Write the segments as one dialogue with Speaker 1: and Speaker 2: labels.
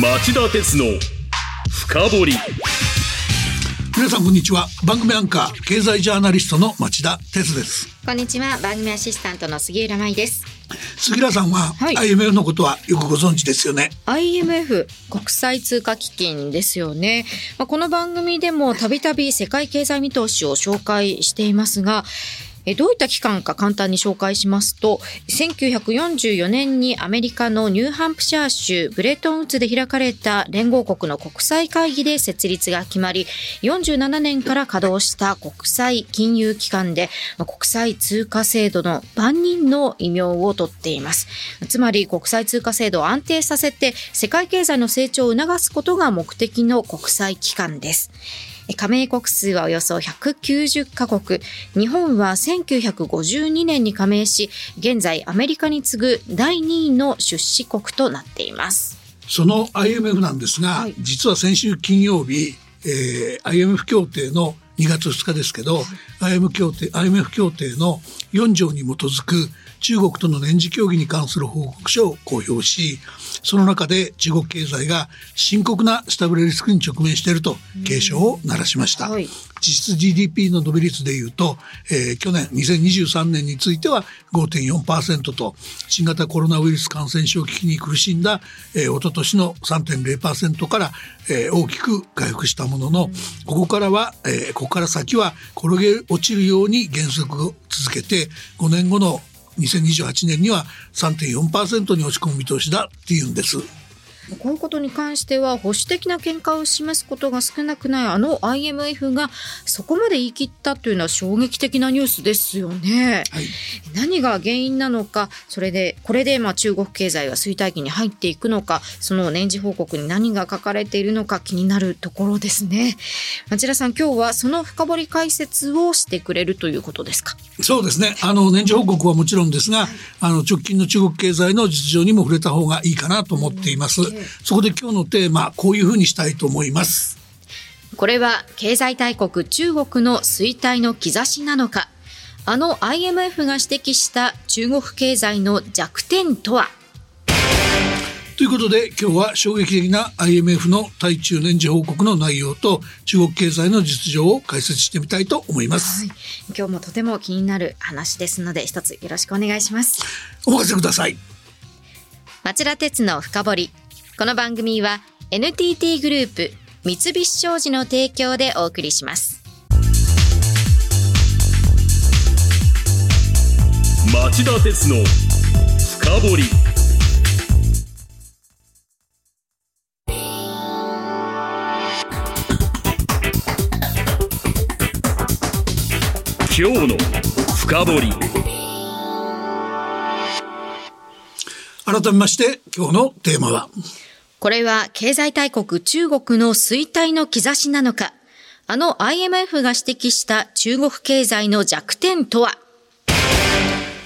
Speaker 1: 町田鉄の深掘り。
Speaker 2: 皆さんこんにちは。番組アンカー経済ジャーナリストの町田鉄です。
Speaker 3: こんにちは。番組アシスタントの杉浦舞です。
Speaker 2: 杉浦さんは、
Speaker 3: はい。
Speaker 2: IMF のことはよくご存知ですよね。
Speaker 3: IMF 国際通貨基金ですよね、まあ、この番組でもたびたび世界経済見通しを紹介していますがどういった機関か簡単に紹介しますと1944年にアメリカのニューハンプシャー州ブレトンウッズで開かれた連合国の国際会議で設立が決まり47年から稼働した国際金融機関で国際通貨制度の万人の異名を取っています。つまり国際通貨制度を安定させて世界経済の成長を促すことが目的の国際機関です。加盟国数はおよそ190カ国。日本は1952年に加盟し、現在アメリカに次ぐ第2位の出資国となっています。
Speaker 2: その IMF なんですが、
Speaker 3: はい
Speaker 2: 実は先週金曜日、えー IMF 協定の2月2日ですけど、IMF 協定 IMF 協定の4条に基づく中国との年次協議に関する報告書を公表しその中で中国経済が深刻な下振れリスクに直面していると警鐘を鳴らしました。
Speaker 3: はい
Speaker 2: 実質 GDP の伸び率でいうと、えー去年2023年については5.4%と新型コロナウイルス感染症危機に苦しんだ、えー、一昨年の3.0%から、えー大きく回復したものの、ここからは、えーここから先は転げ落ちるように減速を続けて5年後の2028年には3.4%に落ち込む見通しだっていうんです。
Speaker 3: こういうことに関しては保守的な見解を示すことが少なくないあの IMF がそこまで言い切ったというのは衝撃的なニュースですよね。
Speaker 2: はい
Speaker 3: 何が原因なのかそれでこれでまあ中国経済が衰退期に入っていくのかその年次報告に何が書かれているのか気になるところですね町田さん今日はその深掘り解説をしてくれるということですか？
Speaker 2: そうですね。あの、年次報告はもちろんですが、あの、直近の中国経済の実情にも触れた方がいいかなと思っています。そこで今日のテーマ、こういうふうにしたいと思います。
Speaker 3: これは経済大国中国の衰退の兆しなのかあの IMF が指摘した中国経済の弱点とは
Speaker 2: ということで、今日は衝撃的な IMF の対中年次報告の内容と中国経済の実情を解説してみたいと思います。
Speaker 3: 今日もとても気になる話ですので一つよろしくお願いします
Speaker 2: お任せください。
Speaker 3: 町田鉄の深掘りこの番組は NTT グループ三菱商事の提供でお送りします。
Speaker 1: 町田鉄の深掘り。今日の深掘り。
Speaker 2: 改めまして、今日のテーマは、
Speaker 3: これは経済大国中国の衰退の兆しなのか？あの IMF が指摘した中国経済の弱点とは？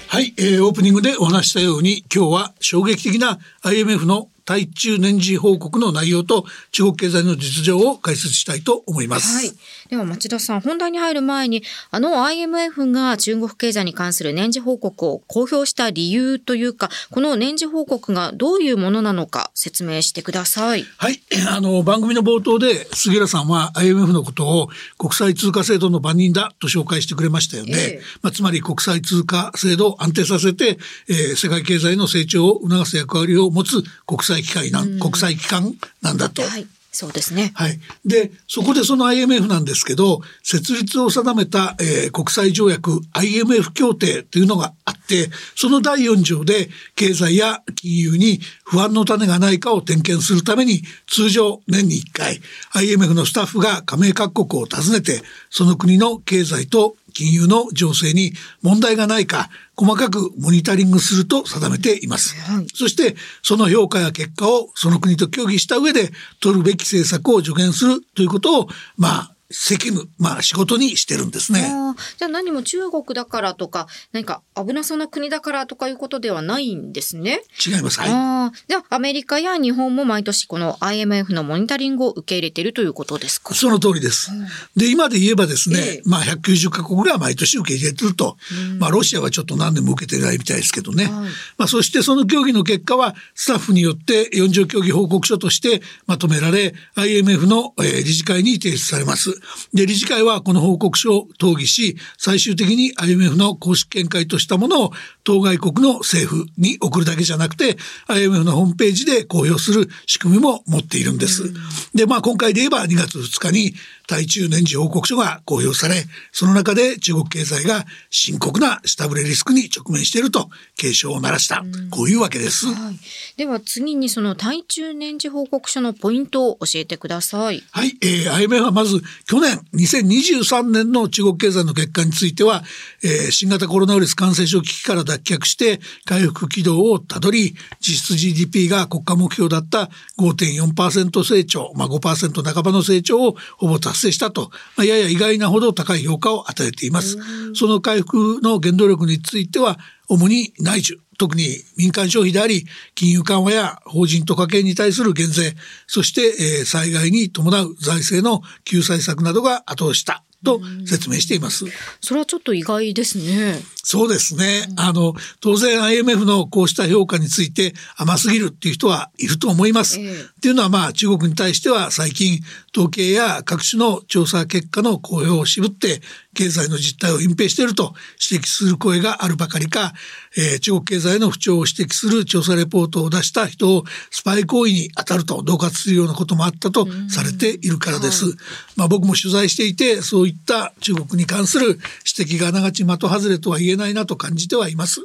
Speaker 2: はい、えーオープニングでお話ししたように、今日は衝撃的な IMF の対中年次報告の内容と中国経済の実情を解説したいと思います。
Speaker 3: はい。では町田さん、本題に入る前に、あの IMF が中国経済に関する年次報告を公表した理由というか、この年次報告がどういうものなのか説明してください。
Speaker 2: はい。あの、番組の冒頭で、杉浦さんは IMF のことを国際通貨制度の番人だと紹介してくれましたよね。
Speaker 3: ええ
Speaker 2: まあ、つまり国際通貨制度を安定させて、えー世界経済の成長を促す役割を持つ国際機関なん、国際機関なんだと。
Speaker 3: はい。そうですね。
Speaker 2: はい。で、そこでその IMF なんですけど、設立を定めた、えー国際条約 IMF 協定というのがあって、その第4条で経済や金融に不安の種がないかを点検するために、通常年に1回 IMF のスタッフが加盟各国を訪ねて、その国の経済と金融の情勢に問題がないか、細かくモニタリングすると定めています。
Speaker 3: はい
Speaker 2: そして、その評価や結果をその国と協議した上で取るべき政策を助言するということを、まあ、責務、まあ仕事にしてるんですね。
Speaker 3: じゃあ何も中国だからとか、何か危なそうな国だからとかいうことではないんですね。
Speaker 2: 違います。はい。
Speaker 3: あじゃあアメリカや日本も毎年この IMF のモニタリングを受け入れているということですか？
Speaker 2: その通りです。で、今で言えばですね、ええ、まあ190カ国が毎年受け入れてると。まあロシアはちょっと何年も受けてないみたいですけどね。はい、まあそしてその協議の結果はスタッフによって4条協議報告書としてまとめられ、IMF の理事会に提出されます。で、理事会はこの報告書を討議し、最終的に IMF の公式見解としたものを当該国の政府に送るだけじゃなくて、IMF のホームページで公表する仕組みも持っているんです。で、まあ今回で言えば2月2日に対中年次報告書が公表され、その中で中国経済が深刻な下振れリスクに直面していると警鐘を鳴らした、こういうわけです。はい、
Speaker 3: では次にその対中年次報告書のポイントを教えてください。
Speaker 2: はい、えー、IMF はまず去年2023年の中国経済の結果については、えー、新型コロナウイルス感染症危機から脱却して回復軌道をたどり、実質 GDP が国家目標だった5.4%成長、まあ5%半ばの成長をほぼ達成したと、まあ、やや意外なほど高い評価を与えています。その回復の原動力については、主に内需、特に民間消費であり、金融緩和や法人と家計に対する減税、そして、えー、災害に伴う財政の救済策などが後押した。と説明しています。
Speaker 3: それはちょっと意外ですね。
Speaker 2: そうですね。あの、当然 IMF のこうした評価について甘すぎるっていう人はいると思います。えー、っていうのはまあ中国に対しては最近統計や各種の調査結果の公表を渋って経済の実態を隠蔽していると指摘する声があるばかりか、えー、中国経済の不調を指摘する調査レポートを出した人をスパイ行為に当たると恫喝するようなこともあったとされているからです。はい、まあ僕も取材していてそういった中国に関する指摘がながち的外れとは言えないなと感じてはいます。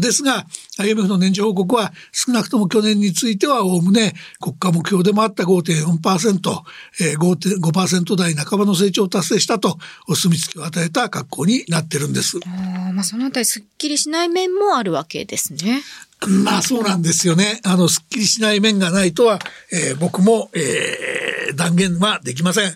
Speaker 2: ですが、IMF の年次報告は少なくとも去年についてはおおむね国家目標でもあった5.4%、えー、5.5%台半ばの成長を達成したとお墨付きを与えた格好になってるんです。
Speaker 3: まあそのあたりすっきりしない面もあるわけですね。
Speaker 2: まあそうなんですよね。あの、すっきりしない面がないとは、えー、僕も、えー、断言はできません。うん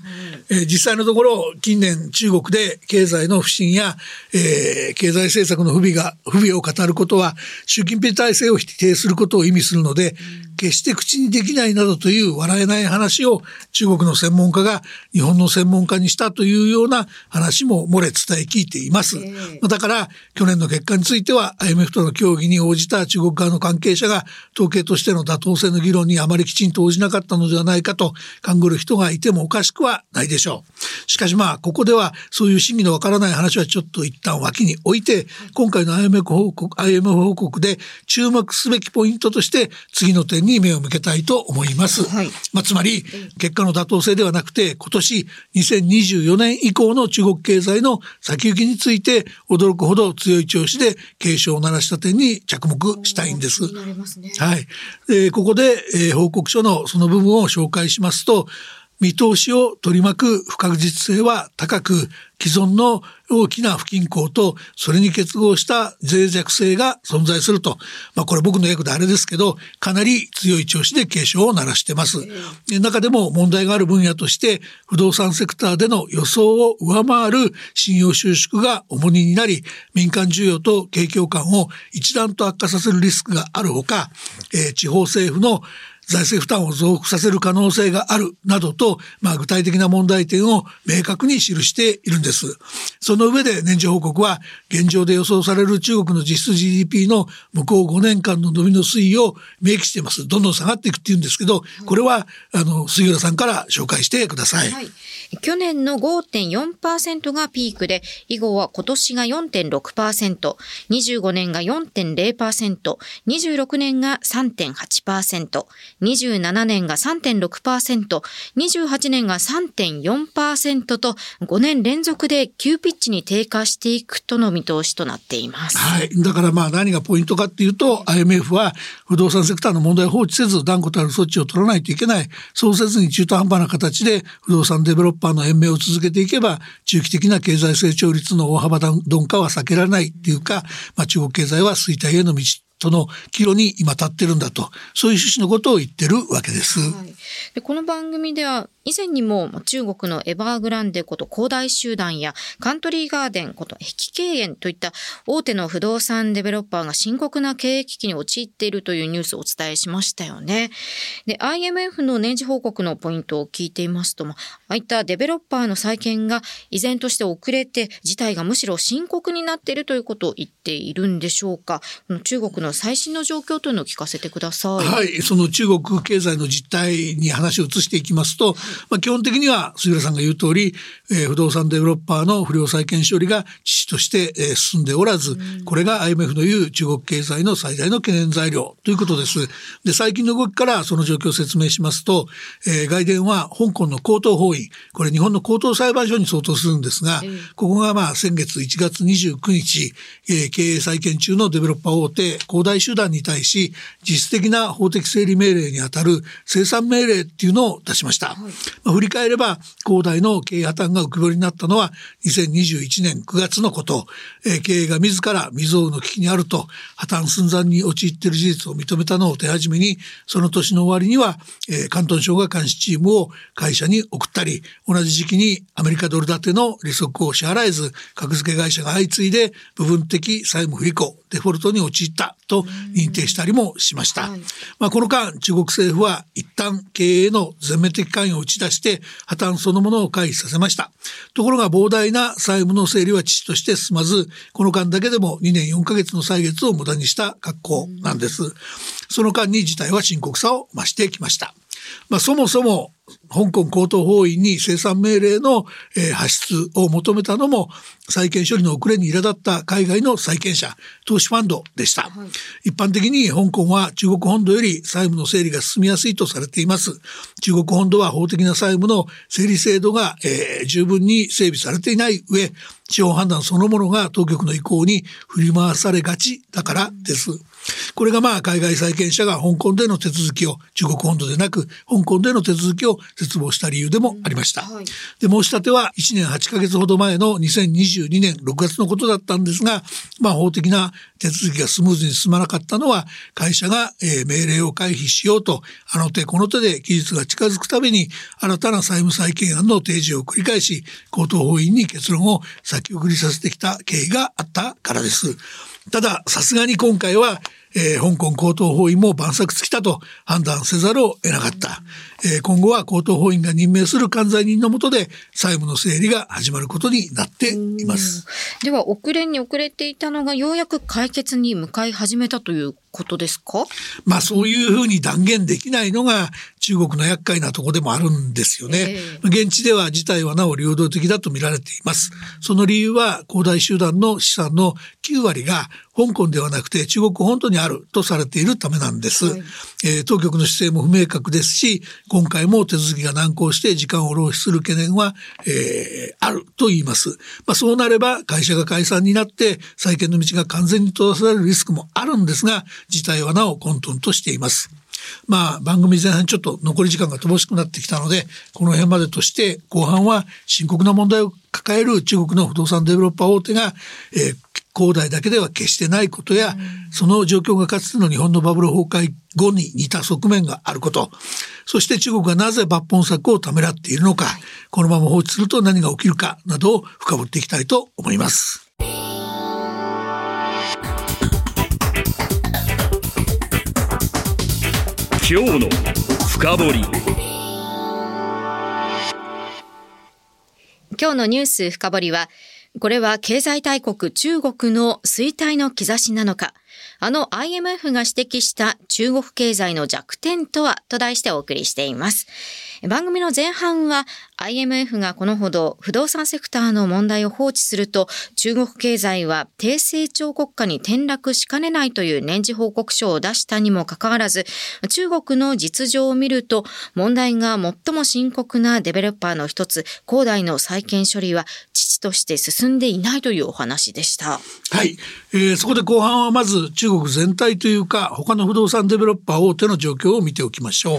Speaker 2: えー、実際のところ近年中国で経済の不振や、えー、経済政策の不備が不備を語ることは習近平体制を否定することを意味するので、決して口にできないなどという笑えない話を中国の専門家が日本の専門家にしたというような話も漏れ伝え聞いています。えー、だから去年の結果については IMF との協議に応じた中国側の関係者が統計としての妥当性の議論にあまりきちんと応じなかったのではないかと勘ぐる人がいてもおかしくはないでしょう。しかしまあここではそういう真偽のわからない話はちょっと一旦脇に置いて今回の IMF 報告 IMF 報告で注目すべきポイントとして次の点に目を向けたいと思います。はい、まあ、つまり、結果の妥当性ではなくて、今年2024年以降の中国経済の先行きについて驚くほど強い調子で警鐘を鳴らした点に着目したいんです。ね、はい。えー、ここで、えー、報告書のその部分を紹介しますと、見通しを取り巻く不確実性は高く、既存の大きな不均衡と、それに結合した脆弱性が存在すると。まあこれ僕の役であれですけど、かなり強い調子で警鐘を鳴らしてます。中でも問題がある分野として、不動産セクターでの予想を上回る信用収縮が重荷になり、民間需要と景況感を一段と悪化させるリスクがあるほか、えー、地方政府の財政負担を増幅させる可能性があるなどと、まあ、具体的な問題点を明確に記しているんです。その上で年次報告は現状で予想される中国の実質 GDP の向こう5年間の伸びの推移を明記しています。どんどん下がっていくっていうんですけど、これはあの杉浦さんから紹介してください。はい、
Speaker 3: 去年の5.4%がピークで、以後は今年が4.6%、25年が4.0%、26年が3.8%、27年が3.6%、28年が3.4%と5年連続で急ピッチに低下していくとの見通しとなっています。
Speaker 2: はい。だからまあ何がポイントかっていうと IMF は不動産セクターの問題を放置せず断固たる措置を取らないといけない。そうせずに中途半端な形で不動産デベロッパーの延命を続けていけば中期的な経済成長率の大幅鈍化は避けられないっていうか、まあ中国経済は衰退への道その岐路に今立ってるんだとそういう趣旨のことを言ってるわけです。はい、
Speaker 3: でこの番組では以前にも中国のエバーグランデこと恒大集団やカントリーガーデンこと碧桂園といった大手の不動産デベロッパーが深刻な経営危機に陥っているというニュースをお伝えしましたよね。で、IMF の年次報告のポイントを聞いていますとも、ああいったデベロッパーの再建が依然として遅れて事態がむしろ深刻になっているということを言っているんでしょうか。この中国の最新の状況というのを聞かせてください。
Speaker 2: はい、その中国経済の実態に話を移していきますと、まあ、基本的には杉浦さんが言う通り、えー、不動産デベロッパーの不良債権処理が遅々として、えー、進んでおらず、これが IMF の言う中国経済の最大の懸念材料ということです。で、最近の動きからその状況を説明しますと、えー、外伝は香港の高等法院、これ日本の高等裁判所に相当するんですが、ここがまあ先月1月29日、えー、経営再建中のデベロッパー大手、恒大集団に対し、実質的な法的整理命令にあたる生産命令っていうのを出しました。はい、まあ、振り返れば、恒大の経営破綻が浮き彫りになったのは2021年9月のこと、えー、経営が自ら未曾有の危機にあると破綻寸前に陥っている事実を認めたのを手始めに、その年の終わりには、えー、広東省が監視チームを会社に送ったり、同じ時期にアメリカドル建ての利息を支払えず、格付け会社が相次いで部分的債務不履行、デフォルトに陥ったと認定したりもしました。まあ、この間、中国政府は一旦経営の全面的関与を打ち出して破綻そのものを回避させました。ところが膨大な債務の整理は遅々として進まず、この間だけでも2年4ヶ月の歳月を無駄にした格好なんです。その間に事態は深刻さを増してきました。まあ、そもそも香港高等法院に生産命令の、えー、発出を求めたのも債権処理の遅れに苛立った海外の債権者投資ファンドでした、はい、一般的に香港は中国本土より債務の整理が進みやすいとされています。中国本土は法的な債務の整理制度が、えー、十分に整備されていない上司法判断そのものが当局の意向に振り回されがちだからです、うんこれがまあ海外債権者が香港での手続きを中国本土でなく香港での手続きを絶望した理由でもありました。はい、で申し立ては1年8ヶ月ほど前の2022年6月のことだったんですが、まあ、法的な手続きがスムーズに進まなかったのは会社が、えー、命令を回避しようとあの手この手で期日が近づくために新たな債務再建案の提示を繰り返し高等法院に結論を先送りさせてきた経緯があったからです。ただ、さすがに今回は、えー、香港高等法院も万策尽きたと判断せざるを得なかった。えー、今後は高等法院が任命する管財人のもとで債務の整理が始まることになっています。
Speaker 3: では、遅れに遅れていたのがようやく解決に向かい始めたということですか？
Speaker 2: まあそういうふうに断言できないのが中国の厄介なとこでもあるんですよね。えー、現地では事態はなお流動的だと見られています。その理由は恒大集団の資産の9割が香港ではなくて中国本土にあるとされているためなんです。はい、えー、当局の姿勢も不明確ですし、今回も手続きが難航して時間を浪費する懸念は、えー、あると言います。まあそうなれば会社が解散になって再建の道が完全に閉ざされるリスクもあるんですが、事態はなお混沌としています。まあ番組前半ちょっと残り時間が乏しくなってきたのでこの辺までとして後半は深刻な問題を抱える中国の不動産デベロッパー大手が、えー、恒大だけでは決してないことや、その状況がかつての日本のバブル崩壊後に似た側面があること、そして中国がなぜ抜本策をためらっているのか、このまま放置すると何が起きるかなどを深掘っていきたいと思います。
Speaker 1: 今日の深掘
Speaker 3: 今日のニュース深掘りはこれは経済大国中国の衰退の兆しなのか。あの IMF が指摘した中国経済の弱点とはと題してお送りしています。番組の前半は IMF がこのほど不動産セクターの問題を放置すると中国経済は低成長国家に転落しかねないという年次報告書を出したにもかかわらず中国の実情を見ると問題が最も深刻なデベロッパーの一つ恒大の再建処理は遅々として進んでいないというお話でした。
Speaker 2: はい、えー、そこで後半はまず中国全体というか他の不動産デベロッパー大手の状況を見ておきましょう。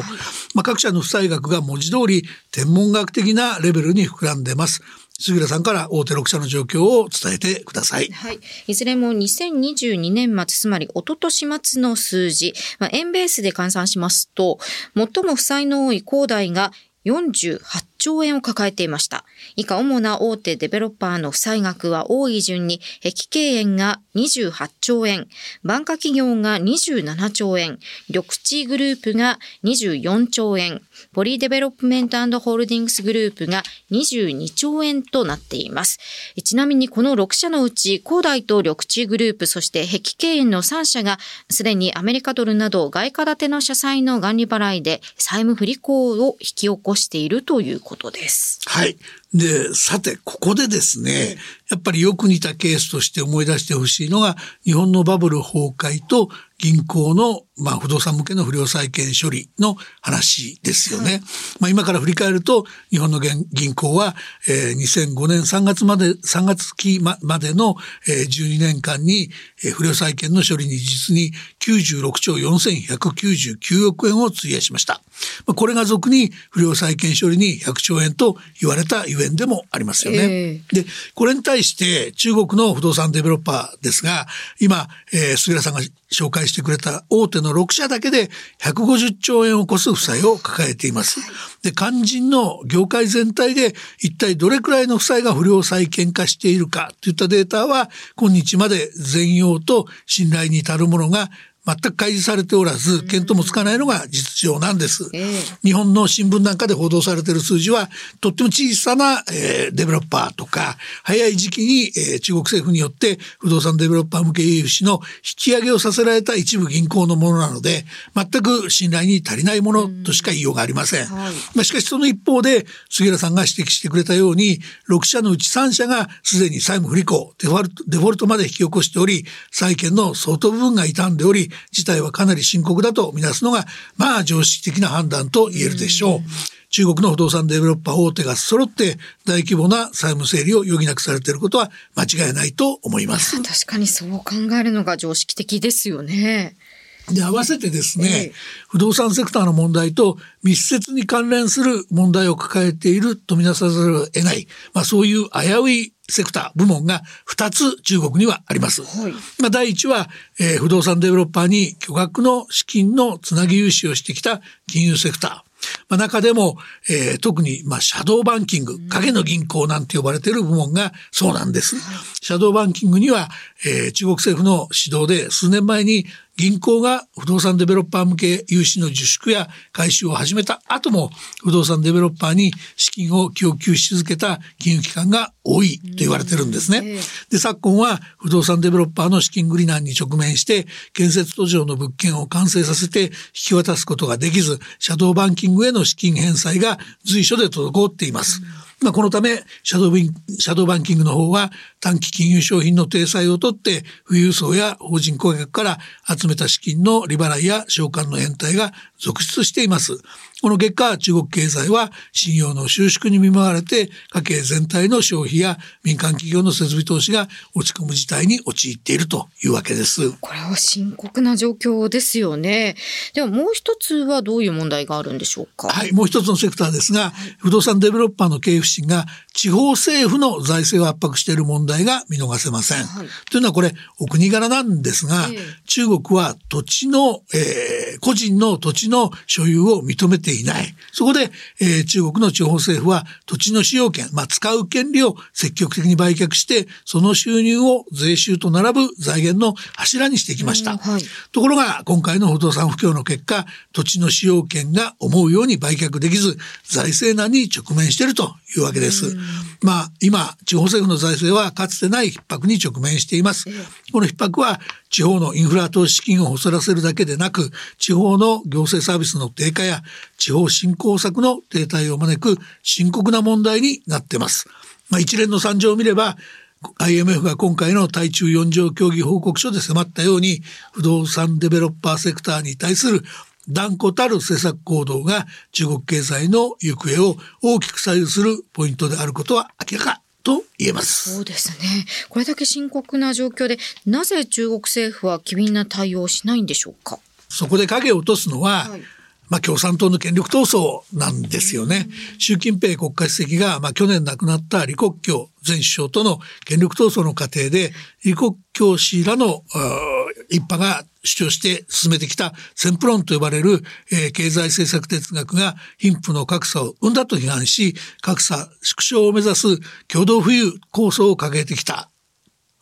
Speaker 2: まあ、各社の負債額が文字通り天文学的なレベルに膨らんでます。杉浦さんから大手6社の状況を伝えてください。
Speaker 3: はい。いずれも2022年末、つまり一昨年末の数字、まあ、円ベースで換算しますと、最も負債の多い恒大が48兆円を抱えていました。以下主な大手デベロッパーの負債額は多い順に、碧桂園が28兆円、万科企業が27兆円、緑地グループが24兆円、ポリデベロップメントホールディングスグループが22兆円となっています。ちなみにこの6社のうち、恒大と緑地グループ、そして碧桂園の3社が、すでにアメリカドルなど外貨建ての社債の元利払いで債務不履行を引き起こしているということことです。
Speaker 2: はい。で、さて、ここでですね、やっぱりよく似たケースとして思い出してほしいのが、日本のバブル崩壊と銀行の、まあ、不動産向けの不良債権処理の話ですよね。まあ、今から振り返ると、日本の銀銀行は、えー2005年3月まで、3月期ままでの、えー12年間に、えー不良債権の処理に実に96兆4199億円を費やしました。まあ、これが俗に不良債権処理に100兆円と言われたゆえんでもありますよね。
Speaker 3: え
Speaker 2: で、これに対して中国の不動産デベロッパーですが、今、えー杉浦さんが紹介してくれた大手の6社だけで150兆円を超す負債を抱えています。で、肝心の業界全体で一体どれくらいの負債が不良債権化しているかといったデータは今日まで全容と信頼に足るものが全く開示されておらず、見当もつかないのが実情なんです。
Speaker 3: ええ
Speaker 2: 日本の新聞なんかで報道されている数字は、とっても小さな、えーデベロッパーとか、早い時期に、えー中国政府によって不動産デベロッパー向け融資の引き上げをさせられた一部銀行のものなので、全く信頼に足りないものとしか言いようがありません。
Speaker 3: はい
Speaker 2: まあ、しかしその一方で、杉浦さんが指摘してくれたように、6社のうち3社がすでに債務不履行、デフォルト、デフォルトまで引き起こしており、債権の相当部分が傷んでおり、事態はかなり深刻だとみなすのが、まあ常識的な判断と言えるでしょう。中国の不動産デベロッパー大手が揃って大規模な債務整理を余儀なくされていることは間違いないと思います。
Speaker 3: 確かにそう考えるのが常識的ですよね。
Speaker 2: で、合わせてですね、
Speaker 3: ええ
Speaker 2: 不動産セクターの問題と密接に関連する問題を抱えているとみなさざるを得ない、まあそういう危ういセクター、部門が2つ中国にはあります。
Speaker 3: はい
Speaker 2: まあ第1は、えー不動産デベロッパーに巨額の資金のつなぎ融資をしてきた金融セクター。まあ、中でも、えー特に、まあ、シャドーバンキング、影の銀行なんて呼ばれている部門がそうなんです。シャドーバンキングには、えー中国政府の指導で数年前に銀行が不動産デベロッパー向け融資の自粛や回収を始めた後も不動産デベロッパーに資金を供給し続けた金融機関が多いと言われてるんですね。
Speaker 3: ええ
Speaker 2: で、昨今は不動産デベロッパーの資金繰り難に直面して、建設途上の物件を完成させて引き渡すことができず、シャドーバンキングへの資金返済が随所で滞っています。まあ、このためシャドウ、シャドーバンキングの方は短期金融商品の体裁をとって、富裕層や法人顧客から集めた資金の利払いや償還の返済が続出しています。この結果、中国経済は信用の収縮に見舞われて、家計全体の消費や民間企業の設備投資が落ち込む事態に陥っているというわけです。
Speaker 3: これは深刻な状況ですよね。ではもう一つはどういう問題があるんでしょうか？
Speaker 2: はい、もう一つのセクターですが、不動産デベロッパーの経営不振が地方政府の財政を圧迫している問題が見逃せません。
Speaker 3: はい
Speaker 2: というのはこれお国柄なんですが、
Speaker 3: ええ
Speaker 2: 中国は土地の、えー個人の土地の所有を認めていない。そこで、えー中国の地方政府は土地の使用権、まあ、使う権利を積極的に売却して、その収入を税収と並ぶ財源の柱にしてきました。
Speaker 3: うんはい
Speaker 2: ところが今回の不動産不況の結果土地の使用権が思うように売却できず財政難に直面しているというわけです。まあ今地方政府の財政はかつてない逼迫に直面しています。この逼迫は地方のインフラ投資資金を細らせるだけでなく地方の行政サービスの低下や地方振興策の停滞を招く深刻な問題になっています。まあ、一連の惨状を見れば IMF が今回の対中4条協議報告書で迫ったように不動産デベロッパーセクターに対する断固たる政策行動が中国経済の行方を大きく左右するポイントであることは明らかと言えます。
Speaker 3: そうですね。これだけ深刻な状況で、なぜ中国政府は機敏な対応をしないんでしょうか？
Speaker 2: そこで影を落とすのは、
Speaker 3: はい
Speaker 2: まあ、共産党の権力闘争なんですよね。習近平国家主席が、まあ、去年亡くなった李克強前首相との権力闘争の過程で、李克強氏らの一派が主張して進めてきたセンプロンと呼ばれる、えー、経済政策哲学が貧富の格差を生んだと批判し、格差縮小を目指す共同富裕構想を掲げてきた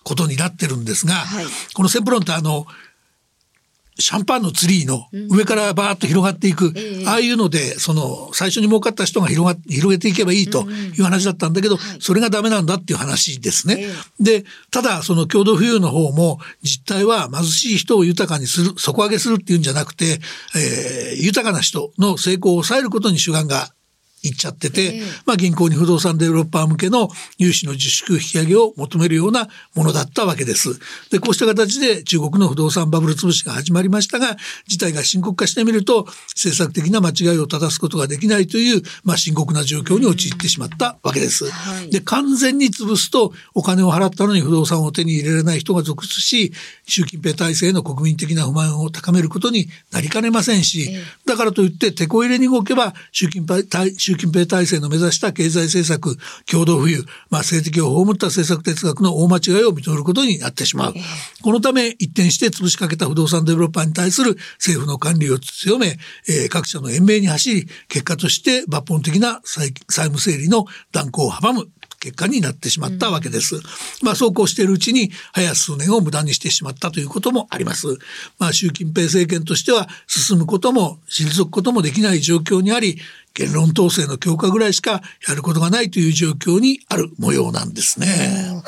Speaker 2: ことになってるんですが、はい、このセンプロンってあの、シャンパンのツリーの上からバーッと広がっていく、うん、ああいうので、その、最初に儲かった人が広が、広げていけばいいという話だったんだけど、うんうん、それがダメなんだっていう話ですね。で、ただ、その共同富裕の方も、実態は貧しい人を豊かにする、底上げするっていうんじゃなくて、えー、豊かな人の成功を抑えることに主眼がいっちゃってて、まあ銀行に不動産デベロッパー向けの融資の自粛引き上げを求めるようなものだったわけです。で、こうした形で中国の不動産バブル潰しが始まりましたが、事態が深刻化してみると、政策的な間違いを正すことができないという、まあ深刻な状況に陥ってしまったわけです。で、完全に潰すと、お金を払ったのに不動産を手に入れられない人が続出し、習近平体制への国民的な不満を高めることになりかねませんし、だからといって手こ入れに動けば、習近平習習近平体制の目指した経済政策、共同富裕、まあ、政敵を葬った政策哲学の大間違いを認めることになってしまう。このため、一転して潰しかけた不動産デベロッパーに対する政府の管理を強め、えー、各社の延命に走り、結果として抜本的な債務整理の断行を阻む結果になってしまったわけです。まあそうこうしているうちに早数年を無駄にしてしまったということもあります。まあ習近平政権としては進むことも退くこともできない状況にあり、言論統制の強化ぐらいしかやることがないという状況にある模様なんですね。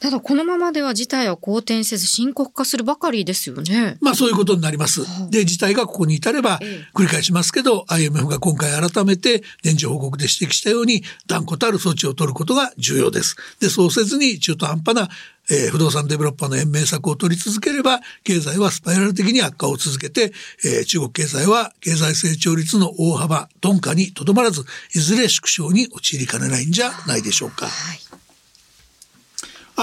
Speaker 3: ただこのままでは事態は好転せず深刻化するばかりですよね。
Speaker 2: まあそういうことになります。で、事態がここに至れば、繰り返しますけど、IMF が今回改めて年次報告で指摘したように断固たる措置を取ることが重要です。で、そうせずに中途半端なえー、不動産デベロッパーの延命策を取り続ければ、経済はスパイラル的に悪化を続けて、えー、中国経済は経済成長率の大幅鈍化にとどまらず、いずれ縮小に陥りかねないんじゃないでしょうか。はい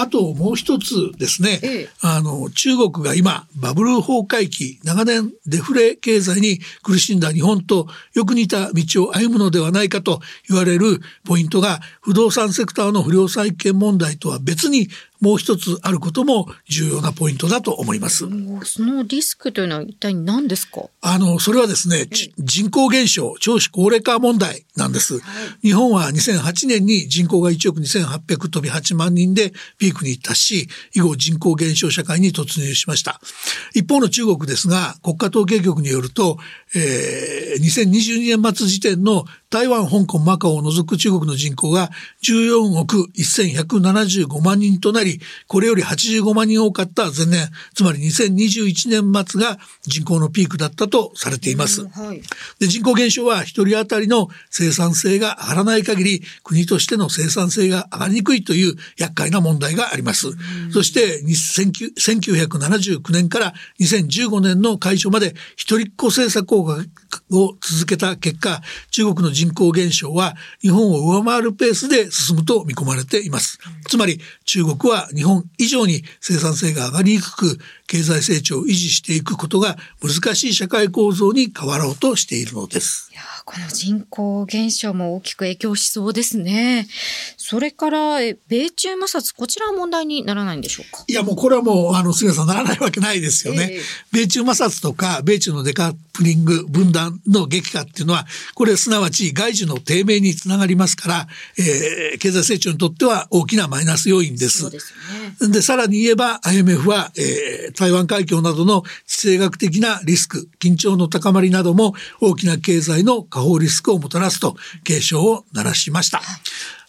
Speaker 2: あともう一つですね、ええ、あの、中国が今、バブル崩壊期、長年デフレ経済に苦しんだ日本とよく似た道を歩むのではないかと言われるポイントが、不動産セクターの不良債権問題とは別にもう一つあることも重要なポイントだと思います。
Speaker 3: そのリスクというのは一体何ですか？
Speaker 2: あの、それはですね、人口減少、少子高齢化問題なんです。はい、日本は2008年に人口が1億2800飛び8万人でピークに達し、以後人口減少社会に突入しました。一方の中国ですが、国家統計局によると、えー、2022年末時点の台湾、香港、マカオを除く中国の人口が14億1175万人となり、これより85万人多かった前年、つまり2021年末が人口のピークだったとされています。はい、で人口減少は一人当たりの生産性が上がらない限り、国としての生産性が上がりにくいという厄介な問題があります。そして1979年から2015年の解消まで一人っ子政策をを続けた結果、中国の人口減少は日本を上回るペースで進むと見込まれています。つまり中国は日本以上に生産性が上がりにくく経済成長を維持していくことが難しい社会構造に変わろうとしているのです。
Speaker 3: この人口減少も大きく影響しそうですね。それから、米中摩擦、こちらは問題にならないんでしょうか？
Speaker 2: いや、もうこれはもう、あの、菅さんならないわけないですよね。えー、米中摩擦とか、米中のデカップリング、分断の激化っていうのは、これすなわち外需の低迷につながりますから、えー、経済成長にとっては大きなマイナス要因です。ですね。で、さらに言えば IMF は、えー、台湾海峡などの地政学的なリスク、緊張の高まりなども大きな経済の下方リスクをもたらすと警鐘を鳴らしました。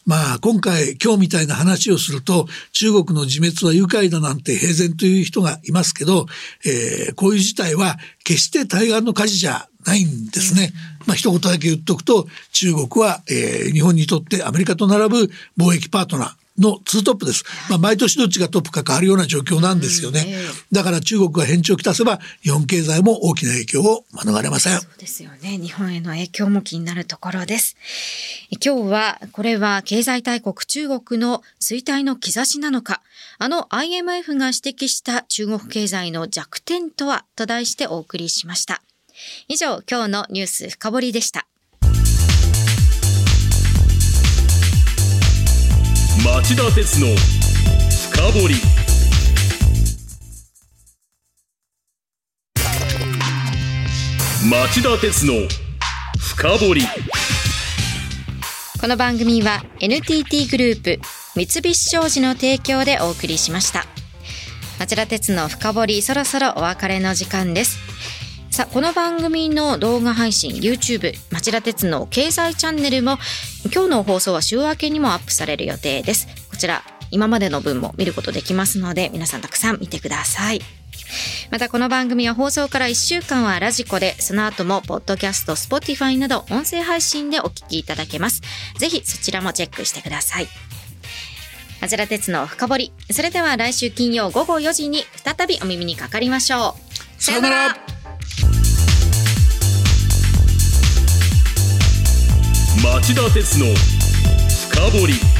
Speaker 2: まあ今回今日みたいな話をすると中国の自滅は愉快だなんて平然という人がいますけど、えー、こういう事態は決して対岸の火事じゃないんですね。まあ一言だけ言っとくと中国は、えー、日本にとってアメリカと並ぶ貿易パートナーのツートップです。まあ、毎年どっちがトップか変わるような状況なんですよね。だから中国が返事をきたせば、日本経済も大きな影響を免れません。
Speaker 3: そうですよね。日本への影響も気になるところです。今日は、これは経済大国中国の衰退の兆しなのか、あの IMF が指摘した中国経済の弱点とはと題してお送りしました。以上、今日のニュース深掘りでした。
Speaker 1: 町田鉄の深掘り町田鉄の深掘り
Speaker 3: この番組は NTT グループ三菱商事の提供でお送りしました。町田鉄の深掘りそろそろお別れの時間です。さあこの番組の動画配信 YouTube 町田鉄の経済チャンネルも今日の放送は週明けにもアップされる予定ですこちら今までの分も見ることできますので皆さんたくさん見てくださいまたこの番組は放送から1週間はラジコで、その後もポッドキャスト、スポティファイなど音声配信でお聞きいただけます。ぜひそちらもチェックしてください。町田徹のふかぼり。それでは来週金曜午後4時に再びお耳にかかりましょ
Speaker 2: う。さよなら
Speaker 1: 町田徹のふかぼり。